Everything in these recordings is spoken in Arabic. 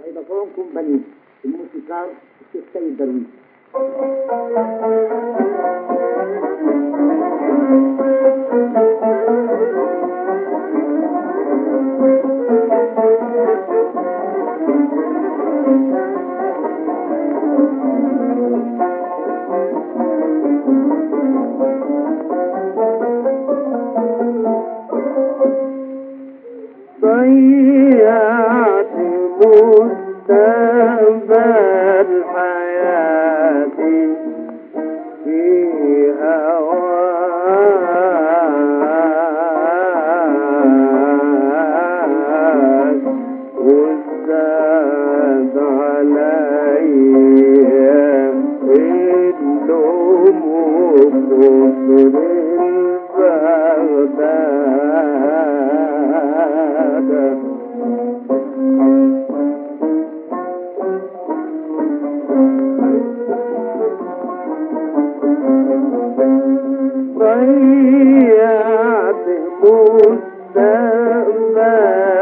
Bij Bavon Compagnie, de muzikaal Circé Berwies. Thank you.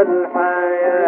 الحياة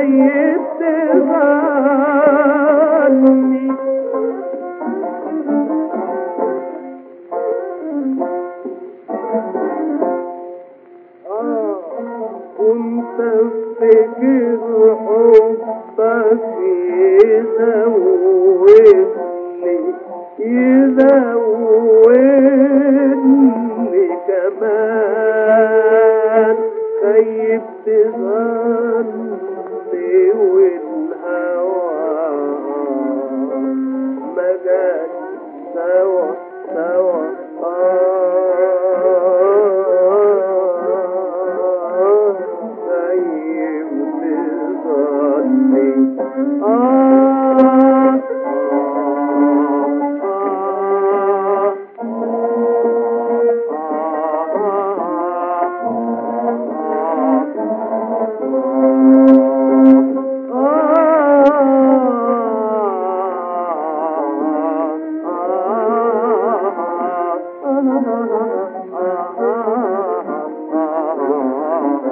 طيب تغني كنت افتكر حبك يزودني يزودني كمان طيب تغني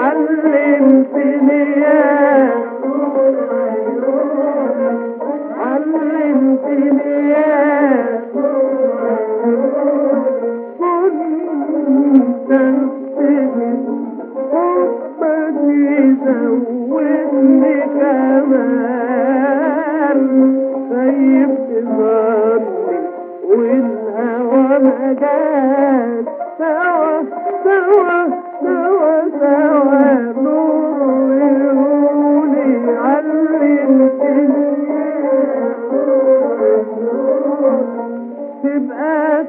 علمتني في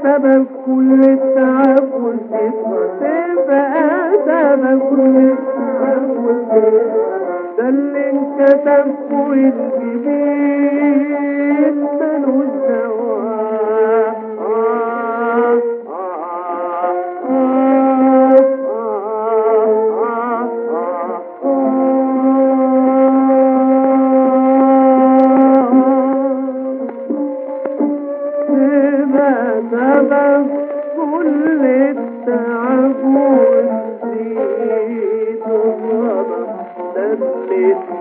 سبب كل التعب والكسر تبقى سبب كل التعب والكسر ده اللي انكتب وانجبين ملوش دعوه Thank you.